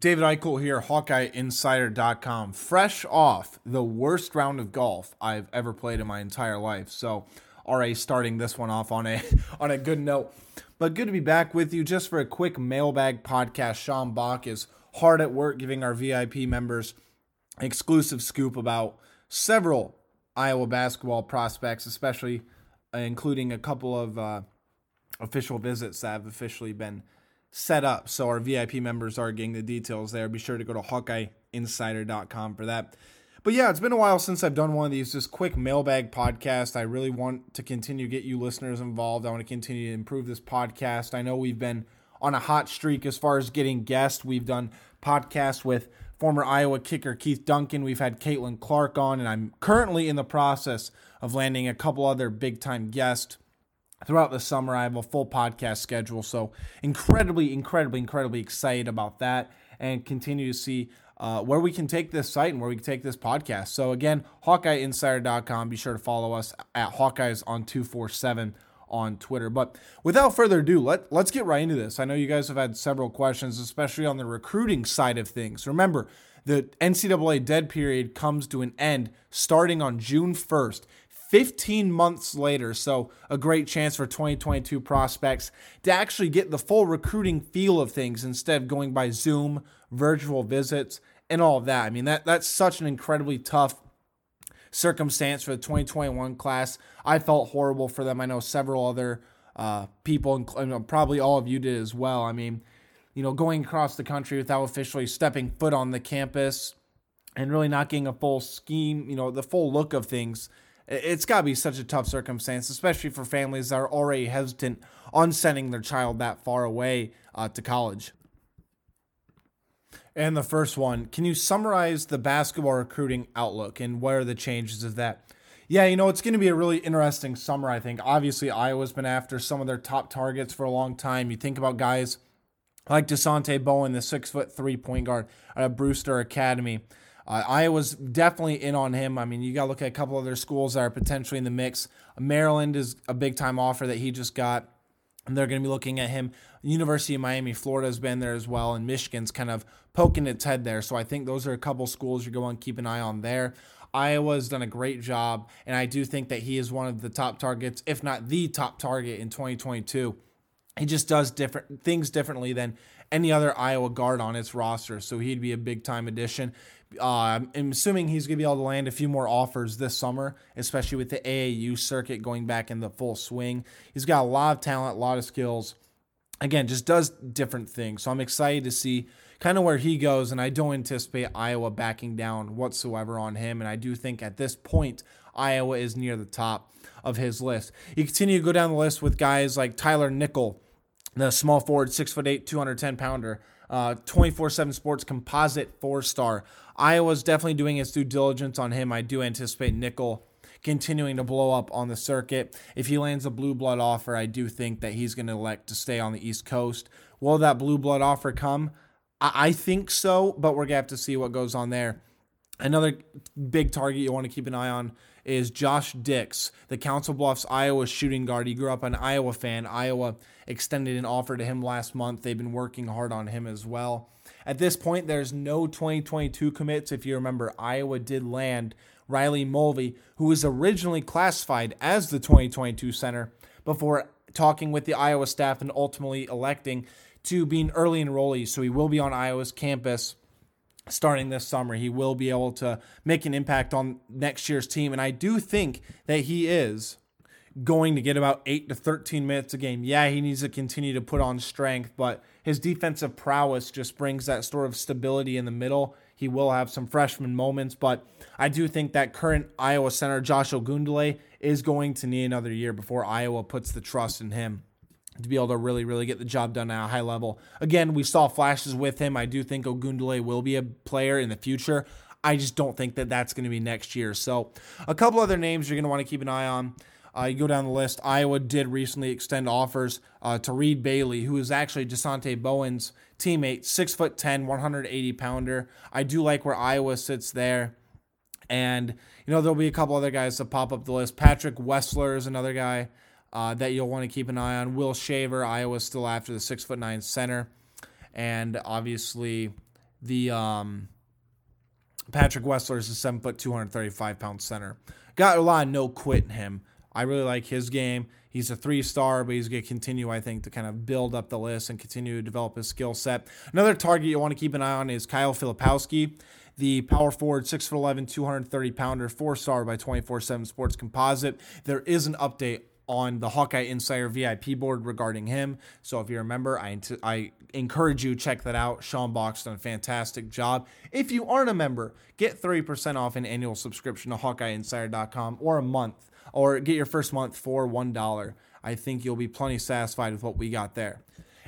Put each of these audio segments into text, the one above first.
David Eickholt here, HawkeyeInsider.com, fresh off the worst round of golf I've ever played in my entire life. So, already starting this one off on a on a good note. But good to be back with you just for a quick mailbag podcast. Sean Bach is hard at work giving our VIP members exclusive scoop about several Iowa basketball prospects, especially uh, including a couple of uh, official visits that have officially been set up. So our VIP members are getting the details there. Be sure to go to HawkeyeInsider.com for that. But yeah, it's been a while since I've done one of these just quick mailbag podcast. I really want to continue get you listeners involved. I want to continue to improve this podcast. I know we've been on a hot streak as far as getting guests. We've done podcasts with former Iowa kicker Keith Duncan. We've had Caitlin Clark on, and I'm currently in the process of landing a couple other big time guests throughout the summer. I have a full podcast schedule, so incredibly, incredibly, incredibly excited about that and continue to see uh, where we can take this site and where we can take this podcast. So again, HawkeyeInsider.com. Be sure to follow us at Hawkeyes on two four seven on Twitter. But without further ado, let let's get right into this. I know you guys have had several questions, especially on the recruiting side of things. Remember, the NCAA dead period comes to an end starting on June 1st. 15 months later. So, a great chance for 2022 prospects to actually get the full recruiting feel of things instead of going by Zoom, virtual visits, and all of that. I mean, that that's such an incredibly tough circumstance for the 2021 class. I felt horrible for them. I know several other uh, people, and probably all of you did as well. I mean, you know, going across the country without officially stepping foot on the campus and really not getting a full scheme, you know, the full look of things it's got to be such a tough circumstance, especially for families that are already hesitant on sending their child that far away uh, to college. And the first one, can you summarize the basketball recruiting outlook and what are the changes of that? Yeah, you know, it's going to be a really interesting summer, I think. Obviously, Iowa's been after some of their top targets for a long time. You think about guys like Dasonte Bowen, the six foot three point guard at Brewster Academy. Uh, Iowa's definitely in on him. I mean, you got to look at a couple other schools that are potentially in the mix. Maryland is a big time offer that he just got. And they're going to be looking at him. University of Miami, Florida's been there as well, and Michigan's kind of poking its head there. So I think those are a couple schools you're going to keep an eye on there. Iowa's done a great job, and I do think that he is one of the top targets, if not the top target in 2022. He just does different things differently than any other Iowa guard on its roster, so he'd be a big time addition. Uh, I'm assuming he's going to be able to land a few more offers this summer, especially with the AAU circuit going back in the full swing. He's got a lot of talent, a lot of skills. Again, just does different things. So I'm excited to see kind of where he goes, and I don't anticipate Iowa backing down whatsoever on him. And I do think at this point, Iowa is near the top of his list. You continue to go down the list with guys like Tyler Nickel, the small forward, six foot eight, 210 pounder. Uh, 24 7 Sports composite four star. Iowa's definitely doing its due diligence on him. I do anticipate Nickel continuing to blow up on the circuit. If he lands a blue blood offer, I do think that he's going to elect to stay on the East Coast. Will that blue blood offer come? I, I think so, but we're going to have to see what goes on there. Another big target you want to keep an eye on is Josh Dix, the Council Bluffs, Iowa shooting guard. He grew up an Iowa fan. Iowa extended an offer to him last month. They've been working hard on him as well. At this point, there's no 2022 commits. If you remember, Iowa did land Riley Mulvey, who was originally classified as the 2022 center before talking with the Iowa staff and ultimately electing to be an early enrollee. So he will be on Iowa's campus starting this summer. He will be able to make an impact on next year's team. And I do think that he is going to get about 8 to 13 minutes a game. Yeah, he needs to continue to put on strength, but his defensive prowess just brings that sort of stability in the middle. He will have some freshman moments, but I do think that current Iowa center Josh Ogundele is going to need another year before Iowa puts the trust in him to be able to really, really get the job done at a high level. Again, we saw flashes with him. I do think Ogundele will be a player in the future. I just don't think that that's going to be next year. So, a couple other names you're going to want to keep an eye on. Uh, you go down the list. Iowa did recently extend offers uh, to Reed Bailey, who is actually Dasonte Bowen's teammate, six foot 10, 180 pounder. I do like where Iowa sits there. And, you know, there'll be a couple other guys that pop up the list. Patrick Wessler is another guy uh, that you'll want to keep an eye on. Will Shaver, Iowa's still after the six foot nine center. And obviously, the um, Patrick Wessler is a seven foot, 235 pound center. Got a lot of no quit in him. I really like his game. He's a three star, but he's going to continue, I think, to kind of build up the list and continue to develop his skill set. Another target you want to keep an eye on is Kyle Filipowski, the power forward, 6'11, 230 pounder, four star by 24 7 Sports Composite. There is an update on the Hawkeye Insider VIP board regarding him. So if you remember, I, I encourage you check that out. Sean Bach's done a fantastic job. If you aren't a member, get 30% off an annual subscription to HawkeyeInsider.com or a month, or get your first month for $1. I think you'll be plenty satisfied with what we got there.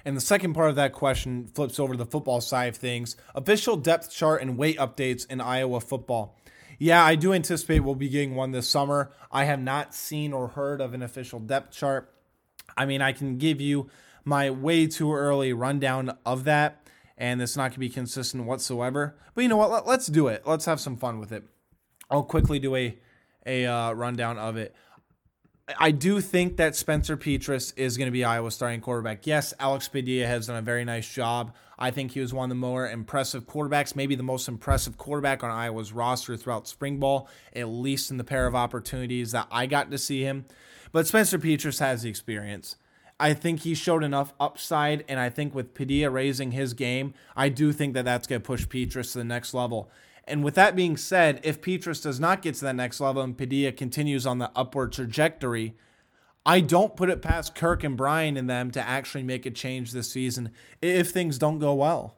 And the second part of that question flips over to the football side of things. Official depth chart and weight updates in Iowa football. Yeah, I do anticipate we'll be getting one this summer. I have not seen or heard of an official depth chart. I mean, I can give you my way too early rundown of that, and it's not going to be consistent whatsoever. But you know what? Let, us do it. Let's have some fun with it. I'll quickly do a a uh, rundown of it. I do think that Spencer Petras is going to be Iowa's starting quarterback. Yes, Alex Padilla has done a very nice job. I think he was one of the more impressive quarterbacks, maybe the most impressive quarterback on Iowa's roster throughout spring ball, at least in the pair of opportunities that I got to see him. But Spencer Petras has the experience. I think he showed enough upside, and I think with Padilla raising his game, I do think that that's going to push Petras to the next level. And with that being said, if Petras does not get to that next level and Padilla continues on the upward trajectory, I don't put it past Kirk and Brian and them to actually make a change this season if things don't go well.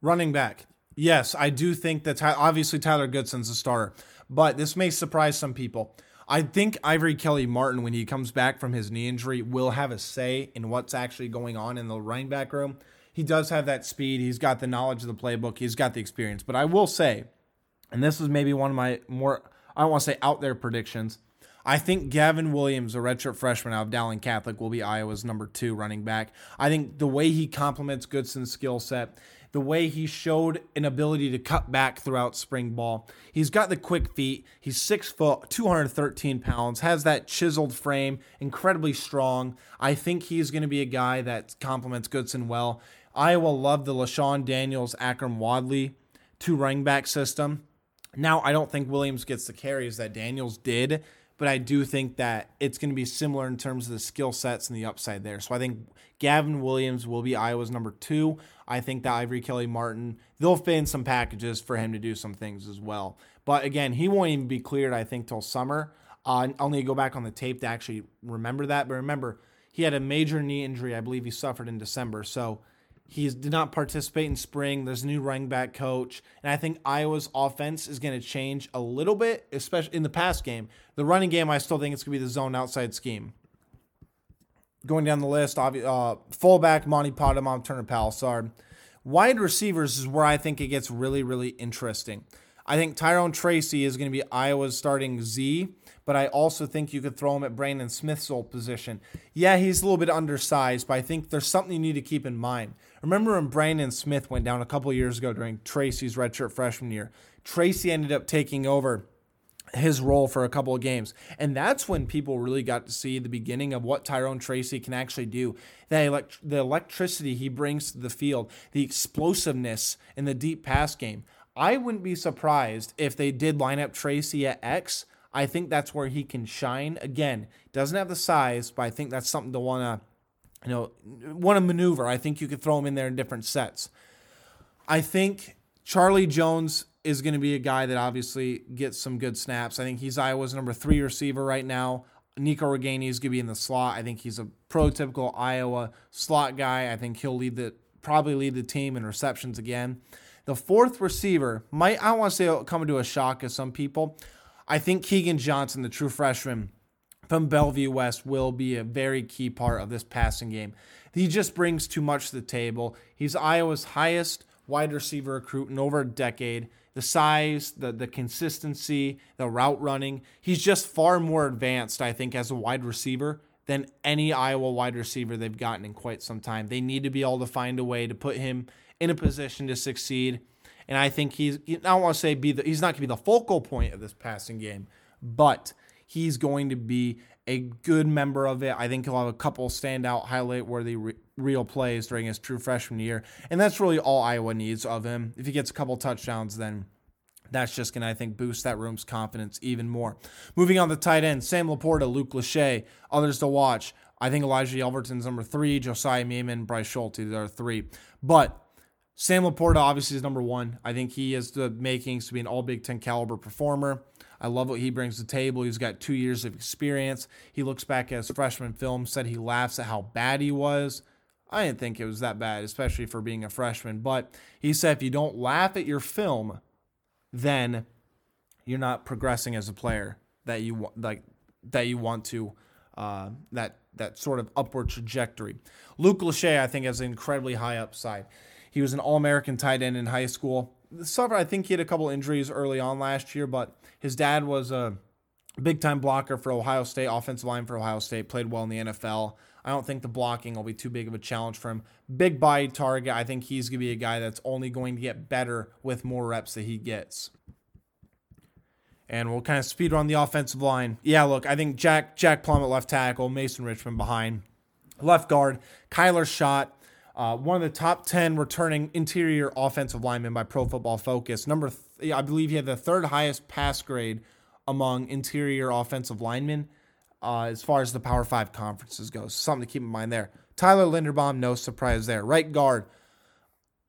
Running back. Yes, I do think that obviously Tyler Goodson's a starter, but this may surprise some people. I think Ivory Kelly Martin, when he comes back from his knee injury, will have a say in what's actually going on in the running back room he does have that speed. He's got the knowledge of the playbook. He's got the experience. But I will say, and this is maybe one of my more, I don't want to say out there predictions. I think Gavin Williams, a redshirt freshman out of Dowling Catholic, will be Iowa's number two running back. I think the way he complements Goodson's skill set, the way he showed an ability to cut back throughout spring ball. He's got the quick feet. He's six foot, 213 pounds, has that chiseled frame, incredibly strong. I think he's going to be a guy that complements Goodson well. Iowa loved the LeShun Daniels, Akrum Wadley two running back system. Now, I don't think Williams gets the carries that Daniels did, but I do think that it's going to be similar in terms of the skill sets and the upside there. So I think Gavin Williams will be Iowa's number two. I think that Ivory Kelly Martin, they'll fit in some packages for him to do some things as well. But again, he won't even be cleared, I think, till summer. Uh, I'll need to go back on the tape to actually remember that. But remember, he had a major knee injury, I believe he suffered in December. So he did not participate in spring. There's a new running back coach. And I think Iowa's offense is going to change a little bit, especially in the pass game. The running game, I still think it's going to be the zone outside scheme. Going down the list, uh, fullback, Monte Pottebaum, Turner Pallissard. Wide receivers is where I think it gets really, really interesting. I think Tyrone Tracy is going to be Iowa's starting Z but I also think you could throw him at Brandon Smith's old position. Yeah, he's a little bit undersized, but I think there's something you need to keep in mind. Remember when Brandon Smith went down a couple years ago during Tracy's redshirt freshman year? Tracy ended up taking over his role for a couple of games. And that's when people really got to see the beginning of what Tyrone Tracy can actually do. The, elect- the electricity he brings to the field, the explosiveness in the deep pass game. I wouldn't be surprised if they did line up Tracy at X I think that's where he can shine. Again, doesn't have the size, but I think that's something to want to, you know, want to maneuver. I think you could throw him in there in different sets. I think Charlie Jones is going to be a guy that obviously gets some good snaps. I think he's Iowa's number three receiver right now. Nico Ragaini is going to be in the slot. I think he's a prototypical Iowa slot guy. I think he'll lead the probably lead the team in receptions again. The fourth receiver might I want to say coming to a shock of some people. I think Keegan Johnson, the true freshman from Bellevue West, will be a very key part of this passing game. He just brings too much to the table. He's Iowa's highest wide receiver recruit in over a decade. The size, the the consistency, the route running. He's just far more advanced, I think, as a wide receiver than any Iowa wide receiver they've gotten in quite some time. They need to be able to find a way to put him in a position to succeed and I think he's I don't want to say be the he's not going to be the focal point of this passing game, but he's going to be a good member of it. I think he'll have a couple standout highlight worthy re- real plays during his true freshman year. And that's really all Iowa needs of him. If he gets a couple touchdowns, then that's just going to, I think, boost that room's confidence even more. Moving on to tight end, Sam LaPorta, Luke Lachey, others to watch. I think Elijah Yelverton's number three, Josiah Miamen, Bryce Schulte, are three. But Sam LaPorta obviously is number one. I think he has the makings to be an all Big Ten caliber performer. I love what he brings to the table. He's got two years of experience. He looks back at his freshman film, said he laughs at how bad he was. I didn't think it was that bad, especially for being a freshman. But he said if you don't laugh at your film, then you're not progressing as a player that you want, like that you want to uh, that that sort of upward trajectory. Luke Lachey, I think, has an incredibly high upside. He was an All American tight end in high school. Suffered, I think he had a couple injuries early on last year, but his dad was a big time blocker for Ohio State, offensive line for Ohio State, played well in the NFL. I don't think the blocking will be too big of a challenge for him. Big body target. I think he's going to be a guy that's only going to get better with more reps that he gets. And we'll kind of speed on the offensive line. Yeah, look, I think Jack Jack Plumb left tackle, Mason Richman behind. Left guard, Kyler Schott, uh, one of the top 10 returning interior offensive linemen by Pro Football Focus. Number, th- I believe he had the third highest pass grade among interior offensive linemen uh, as far as the Power Five conferences goes. Something to keep in mind there. Tyler Linderbaum, no surprise there. Right guard.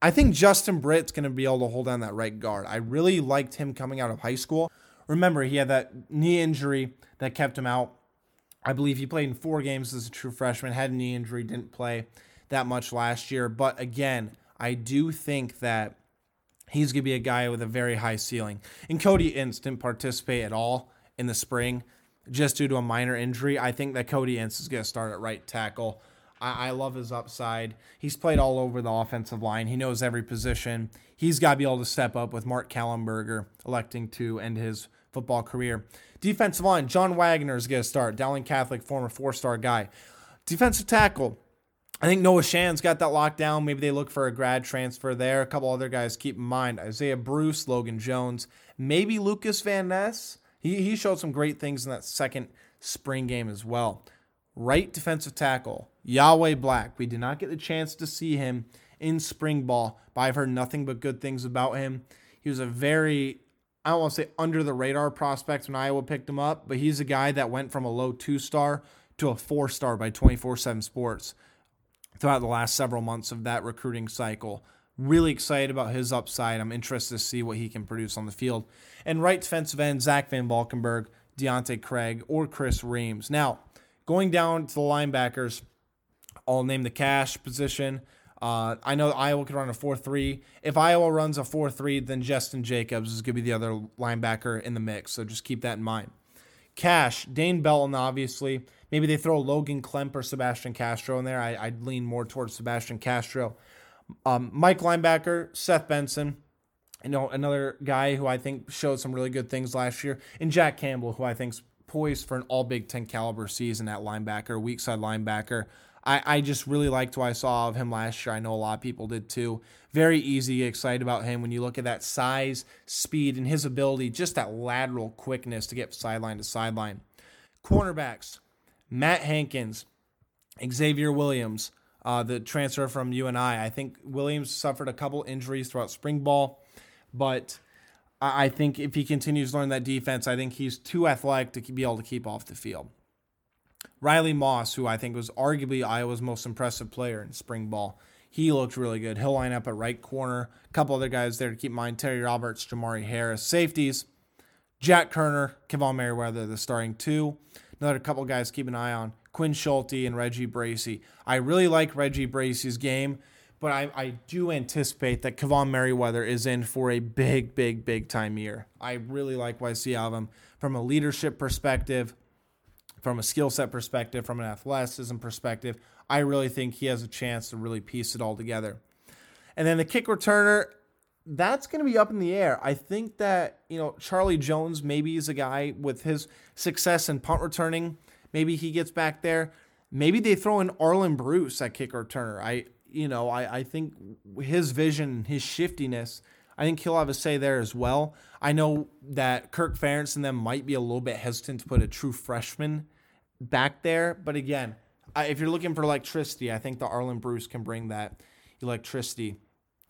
I think Justin Britt's going to be able to hold down that right guard. I really liked him coming out of high school. Remember, he had that knee injury that kept him out. I believe he played in four games as a true freshman, had a knee injury, didn't play that much last year. But again, I do think that he's going to be a guy with a very high ceiling. And Cody Ince didn't participate at all in the spring just due to a minor injury. I think that Cody Ince is going to start at right tackle. I, I love his upside. He's played all over the offensive line. He knows every position. He's got to be able to step up with Mark Kallenberger electing to end his football career. Defensive line, John Waggoner is going to start. Dowling Catholic, former four star guy. Defensive tackle, I think Noah Shan's got that locked down. Maybe they look for a grad transfer there. A couple other guys keep in mind Isaiah Bruce, Logan Jones, maybe Lucas Van Ness. He, he showed some great things in that second spring game as well. Right defensive tackle, Yahya Black. We did not get the chance to see him in spring ball, but I've heard nothing but good things about him. He was a very, I don't want to say under the radar prospect when Iowa picked him up, but he's a guy that went from a low two star to a four star by 24 7 Sports throughout the last several months of that recruiting cycle. Really excited about his upside. I'm interested to see what he can produce on the field. And right defensive end, Zach Van Valkenburg, Deontae Craig, or Chris Reams. Now, going down to the linebackers, I'll name the cash position. Uh, I know Iowa could run a 4 3. If Iowa runs a 4 3, then Jestin Jacobs is going to be the other linebacker in the mix. So just keep that in mind. Cash, Dane Belton, obviously. Maybe they throw Logan Klemp or Sebastian Castro in there. I, would lean more towards Sebastian Castro. Um, Mike linebacker, Seth Benson, you know, another guy who I think showed some really good things last year, and Jack Campbell, who I think's poised for an all Big Ten caliber season at linebacker, weak side linebacker. I, I just really liked what I saw of him last year. I know a lot of people did too. Very easy, excited about him when you look at that size, speed, and his ability, just that lateral quickness to get sideline to sideline. Cornerbacks, Matt Hankins, Xavier Williams, uh, the transfer from UNI. I think Williams suffered a couple injuries throughout spring ball, but I think if he continues to learn that defense, I think he's too athletic to be able to keep off the field. Riley Moss, who I think was arguably Iowa's most impressive player in spring ball, he looked really good. He'll line up at right corner. A couple other guys there to keep in mind Terry Roberts, Jamari Harris. Safeties, Jack Koerner, Kaevon Merriweather, the starting two. Another couple guys keep an eye on Quinn Schulte and Reggie Bracy. I really like Reggie Bracy's game, but I, I do anticipate that Kaevon Merriweather is in for a big, big, big time year. I really like what I see of him from a leadership perspective, from a skill set perspective, from an athleticism perspective. I really think he has a chance to really piece it all together. And then the kick returner, that's going to be up in the air. I think that, you know, Charlie Jones maybe is a guy with his success in punt returning. Maybe he gets back there. Maybe they throw in Arland Bruce at kick returner. I, you know, I, I think his vision, his shiftiness, I think he'll have a say there as well. I know that Kirk Ferentz and them might be a little bit hesitant to put a true freshman back there. But again, if you're looking for electricity, I think the Arland Bruce can bring that electricity.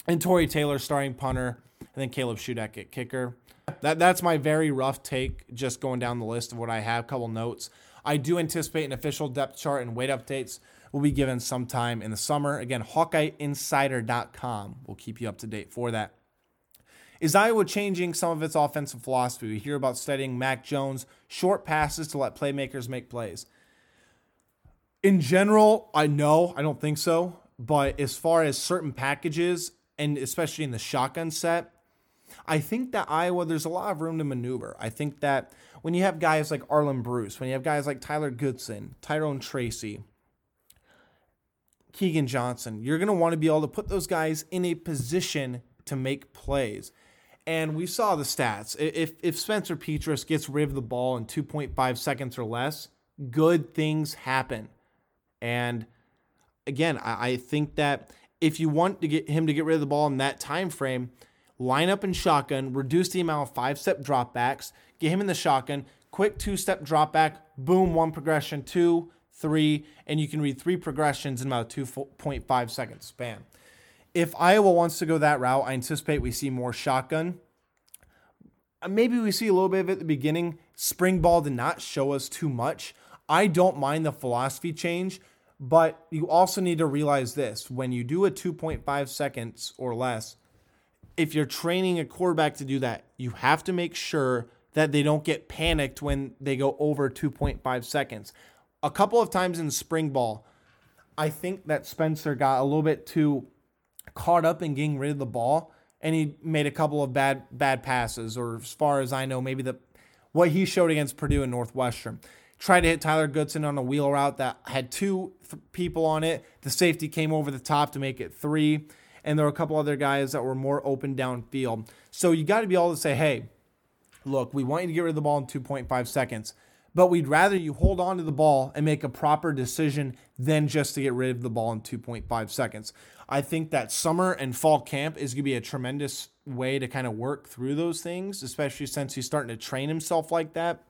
And Tory Taylor starting punter, and then Caleb Shudak at kicker. That that's my very rough take, just going down the list of what I have. Couple notes. I do anticipate an official depth chart and weight updates will be given sometime in the summer. Again, HawkeyeInsider.com will keep you up to date for that. Is Iowa changing some of its offensive philosophy? We hear about studying Mac Jones, short passes to let playmakers make plays. In general, I know, I don't think so. But as far as certain packages, and especially in the shotgun set, I think that Iowa, there's a lot of room to maneuver. I think that when you have guys like Arland Bruce, when you have guys like Tyler Goodson, Tyrone Tracy, Keegan Johnson, you're going to want to be able to put those guys in a position to make plays. And we saw the stats. If, if Spencer Petras gets rid of the ball in 2.5 seconds or less, good things happen. And again, I, I think that if you want to get him to get rid of the ball in that time frame, line up in shotgun, reduce the amount of five step dropbacks, get him in the shotgun, quick two step drop back, boom, one progression, two, three, and you can read three progressions in about 2.5 seconds span. If Iowa wants to go that route, I anticipate we see more shotgun. Uh, maybe we see a little bit of it at the beginning. Spring ball did not show us too much. I don't mind the philosophy change, but you also need to realize this when you do a 2.5 seconds or less, if you're training a quarterback to do that, you have to make sure that they don't get panicked when they go over 2.5 seconds. A couple of times in spring ball, I think that Spencer got a little bit too caught up in getting rid of the ball and he made a couple of bad bad passes or as far as I know maybe the what he showed against Purdue and Northwestern tried to hit Tyler Goodson on a wheel route that had two th- people on it. The safety came over the top to make it three. And there were a couple other guys that were more open downfield. So you got to be able to say, hey, look, we want you to get rid of the ball in 2.5 seconds, but we'd rather you hold on to the ball and make a proper decision than just to get rid of the ball in 2.5 seconds. I think that summer and fall camp is going to be a tremendous way to kind of work through those things, especially since he's starting to train himself like that.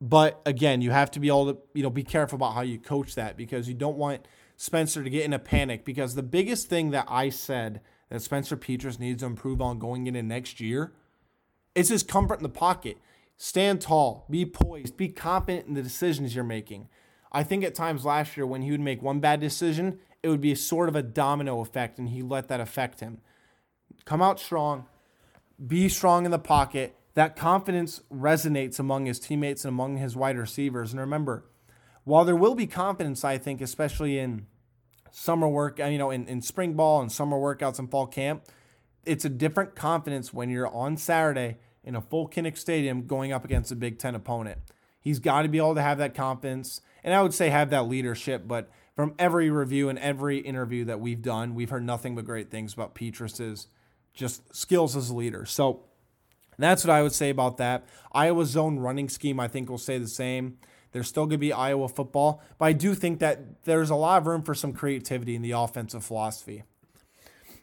But again, you have to be able to, you know, be careful about how you coach that because you don't want Spencer to get in a panic. Because the biggest thing that I said that Spencer Petras needs to improve on going into next year is his comfort in the pocket. Stand tall, be poised, be confident in the decisions you're making. I think at times last year when he would make one bad decision, it would be a sort of a domino effect, and he let that affect him. Come out strong, be strong in the pocket, that confidence resonates among his teammates and among his wide receivers. And remember, while there will be confidence, I think, especially in summer work, uh, you know, in, in spring ball and summer workouts and fall camp, it's a different confidence when you're on Saturday in a full Kinnick Stadium going up against a Big Ten opponent. He's got to be able to have that confidence, and I would say have that leadership. But from every review and every interview that we've done, we've heard nothing but great things about Petras's just skills as a leader. So that's what I would say about that. Iowa zone running scheme, I think, will stay the same. There's still going to be Iowa football, but I do think that there's a lot of room for some creativity in the offensive philosophy.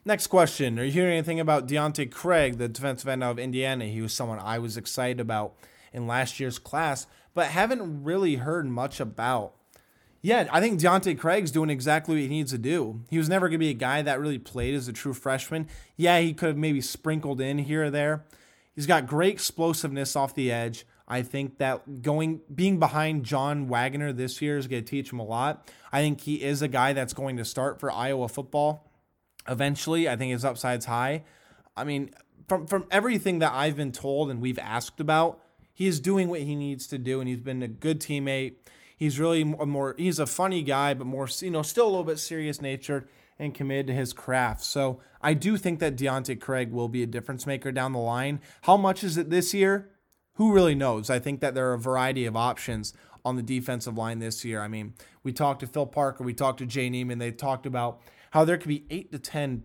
Next question. Are you hearing anything about Deontae Craig, the defensive end of Indiana? He was someone I was excited about in last year's class, but haven't really heard much about. Yeah, I think Deontae Craig's doing exactly what he needs to do. He was never going to be a guy that really played as a true freshman. Yeah, he could have maybe sprinkled in here or there, He's got great explosiveness off the edge. I think that going being behind John Waggoner this year is going to teach him a lot. I think he is a guy that's going to start for Iowa football eventually. I think his upside's high. I mean, from from everything that I've been told and we've asked about, he is doing what he needs to do, and he's been a good teammate. He's really a more he's a funny guy, but more you know still a little bit serious natured and committed to his craft. So I do think that Deontae Craig will be a difference maker down the line. How much is it this year? Who really knows? I think that there are a variety of options on the defensive line this year. I mean, we talked to Phil Parker, we talked to Jay Niemann, they talked about how there could be eight to 10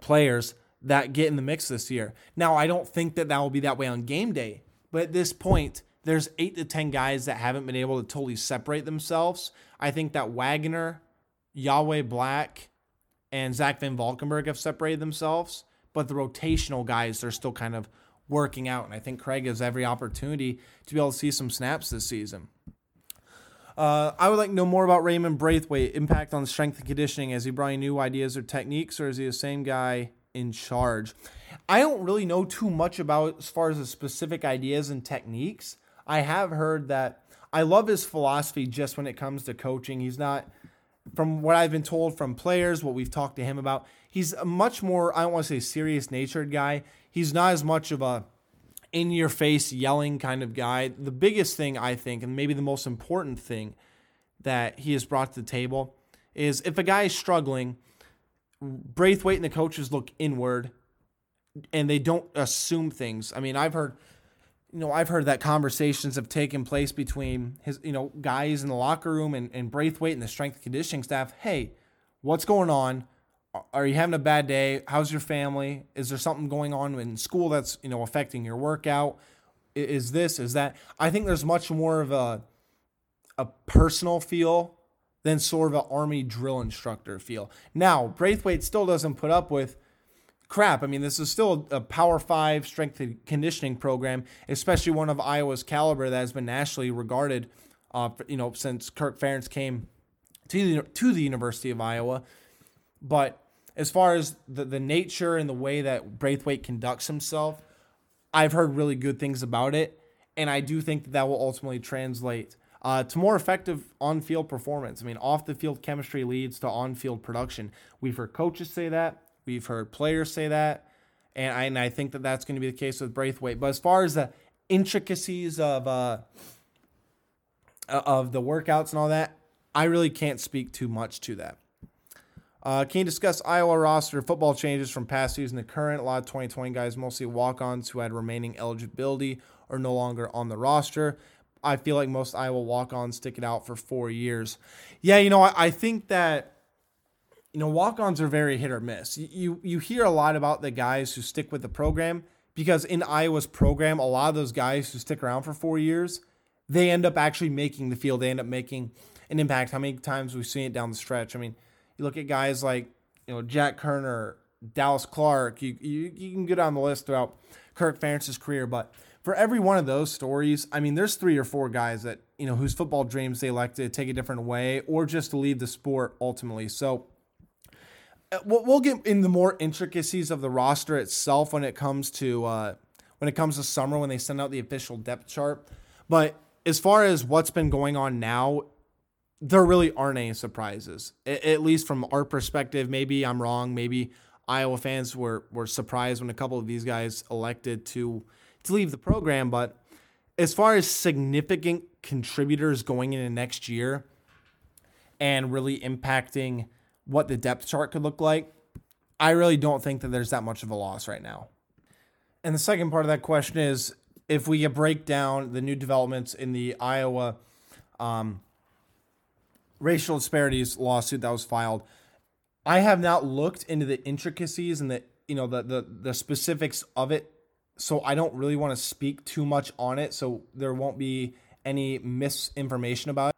players that get in the mix this year. Now, I don't think that that will be that way on game day, but at this point, there's eight to 10 guys that haven't been able to totally separate themselves. I think that Waggoner, Yahya Black, and Zach Van Valkenburg have separated themselves, but the rotational guys are still kind of working out. And I think Craig has every opportunity to be able to see some snaps this season. Uh, I would like to know more about Raimond Braithwaite, impact on strength and conditioning. Has he brought any new ideas or techniques, or is he the same guy in charge? I don't really know too much about as far as the specific ideas and techniques. I have heard that I love his philosophy just when it comes to coaching. He's not, from what I've been told from players, what we've talked to him about, he's a much more, I don't want to say serious natured guy. He's not as much of a in your face yelling kind of guy. The biggest thing I think, and maybe the most important thing that he has brought to the table, is if a guy is struggling, Braithwaite and the coaches look inward and they don't assume things. I mean, I've heard you know, I've heard that conversations have taken place between his, you know, guys in the locker room and, and Braithwaite and the strength conditioning staff. Hey, what's going on? Are you having a bad day? How's your family? Is there something going on in school that's, you know, affecting your workout? Is this, is that? I think there's much more of a a personal feel than sort of an army drill instructor feel. Now, Braithwaite still doesn't put up with crap. I mean, this is still a Power Five strength and conditioning program, especially one of Iowa's caliber that has been nationally regarded. Uh, you know, since Kirk Ferentz came to the, to the University of Iowa, but as far as the, the nature and the way that Braithwaite conducts himself, I've heard really good things about it. And I do think that that will ultimately translate uh, to more effective on field performance. I mean, off the field chemistry leads to on field production. We've heard coaches say that, we've heard players say that. And I, and I think that that's going to be the case with Braithwaite. But as far as the intricacies of uh, of the workouts and all that, I really can't speak too much to that. Uh, can you discuss Iowa roster football changes from past season to current? A lot of 2020 guys, mostly walk ons who had remaining eligibility, are no longer on the roster. I feel like most Iowa walk ons stick it out for four years. Yeah, you know, I, I think that you know walk ons are very hit or miss. You you hear a lot about the guys who stick with the program because in Iowa's program, a lot of those guys who stick around for four years, they end up actually making the field. They end up making an impact. How many times we've seen it down the stretch? I mean you look at guys like you know Jack Koerner, Dallas Clark. You you, you can get on the list throughout Kirk Ferentz's career, but for every one of those stories, I mean, there's three or four guys that you know whose football dreams they like to take a different way or just to leave the sport ultimately. So uh, we'll get in the more intricacies of the roster itself when it comes to uh, when it comes to summer when they send out the official depth chart. But as far as what's been going on now, there really aren't any surprises, at least from our perspective. Maybe I'm wrong. Maybe Iowa fans were were surprised when a couple of these guys elected to to leave the program. But as far as significant contributors going into next year and really impacting what the depth chart could look like, I really don't think that there's that much of a loss right now. And the second part of that question is if we break down the new developments in the Iowa um, racial disparities lawsuit that was filed. I have not looked into the intricacies and the you know the the the specifics of it, so I don't really want to speak too much on it. So there won't be any misinformation about it.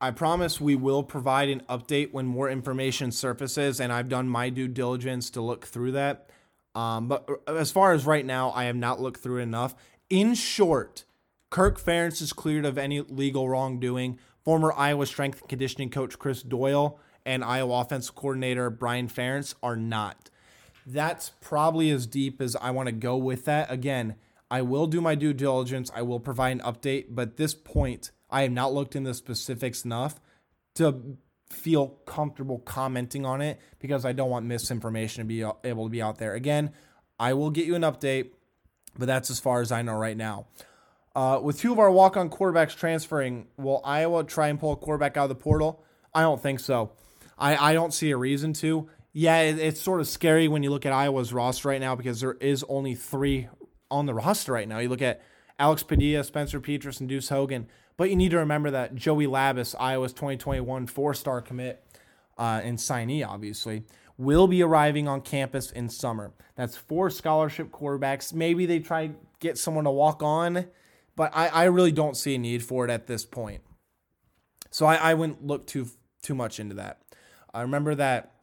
I promise we will provide an update when more information surfaces, and I've done my due diligence to look through that. Um, but as far as right now, I have not looked through it enough. In short, Kirk Ferentz is cleared of any legal wrongdoing. Former Iowa strength and conditioning coach Chris Doyle and Iowa offensive coordinator Brian Ferentz are not. That's probably as deep as I want to go with that. Again, I will do my due diligence. I will provide an update, but this point, I have not looked into the specifics enough to feel comfortable commenting on it because I don't want misinformation to be able to be out there. Again, I will get you an update, but that's as far as I know right now. Uh, with two of our walk on quarterbacks transferring, will Iowa try and pull a quarterback out of the portal? I don't think so. I, I don't see a reason to. Yeah, it, it's sort of scary when you look at Iowa's roster right now because there is only three on the roster right now. You look at Alex Padilla, Spencer Petras, and Deuce Hogan. But you need to remember that Joey Labas, Iowa's 2021 four star commit uh, and signee, obviously, will be arriving on campus in summer. That's four scholarship quarterbacks. Maybe they try get someone to walk on but I, I really don't see a need for it at this point. So I, I wouldn't look too too much into that. I remember that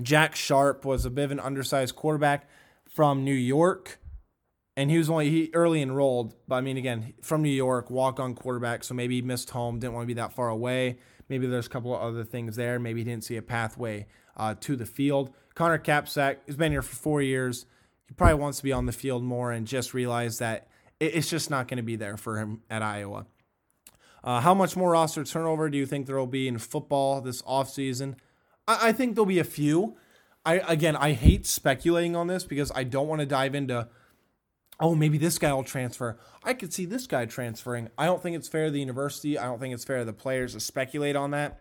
Jack Sharp was a bit of an undersized quarterback from New York. and he was only he early enrolled. But I mean, again, from New York, walk on quarterback, so maybe he missed home, didn't want to be that far away. Maybe there's a couple of other things there. Maybe he didn't see a pathway uh, to the field. Connor Kapisak has been here for four years. He probably wants to be on the field more and just realize that it's just not going to be there for him at Iowa. Uh, how much more roster turnover do you think there will be in football this offseason? I, I think there'll be a few. I again, I hate speculating on this because I don't want to dive into. Oh, maybe this guy will transfer. I could see this guy transferring. I don't think it's fair to the university. I don't think it's fair to the players to speculate on that.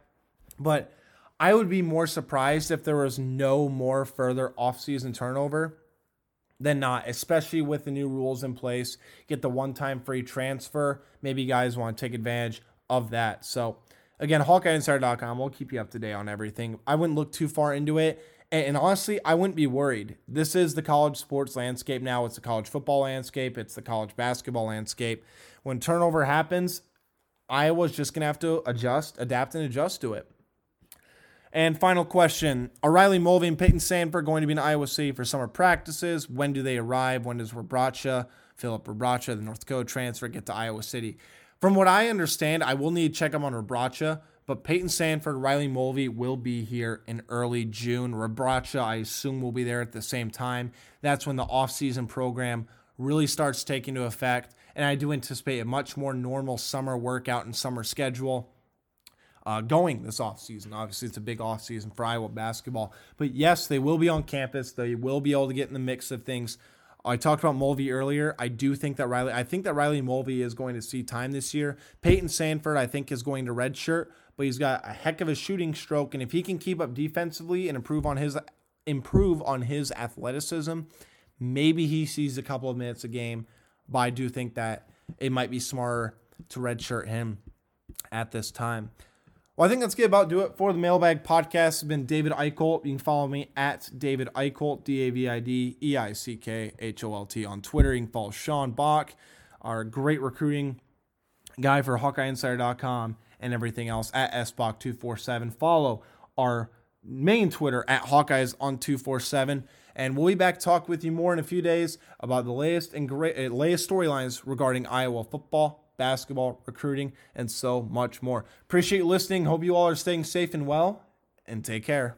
But I would be more surprised if there was no more further offseason turnover than not, especially with the new rules in place. Get the one time free transfer. Maybe you guys want to take advantage of that. So, again, HawkeyeInsider.com. We'll keep you up to date on everything. I wouldn't look too far into it. And, and honestly, I wouldn't be worried. This is the college sports landscape now. It's the college football landscape, it's the college basketball landscape. When turnover happens, Iowa's just going to have to adjust, adapt, and adjust to it. And final question Are Riley Mulvey and Peyton Sanford going to be in Iowa City for summer practices? When do they arrive? When does Rebraca, Philip Rebraca, the North Dakota transfer, get to Iowa City? From what I understand, I will need to check up on Rebraca, but Peyton Sanford, Riley Mulvey will be here in early June. Rebraca, I assume, will be there at the same time. That's when the offseason program really starts taking into effect. And I do anticipate a much more normal summer workout and summer schedule uh, going this offseason. Obviously, it's a big offseason for Iowa basketball. But yes, they will be on campus. They will be able to get in the mix of things. I talked about Mulvey earlier. I do think that Riley, I think that Riley Mulvey is going to see time this year. Peyton Sanford, I think, is going to redshirt, but he's got a heck of a shooting stroke, and if he can keep up defensively and improve on his improve on his athleticism, maybe he sees a couple of minutes a game. But I do think that it might be smarter to redshirt him at this time. Well, I think that's good about do it for the Mailbag podcast. It's been David Eickholt. You can follow me at David Eickholt, D A V I D E I C K H O L T on Twitter. You can follow Sean Bach, our great recruiting guy for HawkeyeInsider.com and everything else at SBach247. Follow our main Twitter at Hawkeyes on 247. And we'll be back to talk with you more in a few days about the latest and great uh, latest storylines regarding Iowa football basketball, recruiting, and so much more. Appreciate listening. Hope you all are staying safe and well, and take care.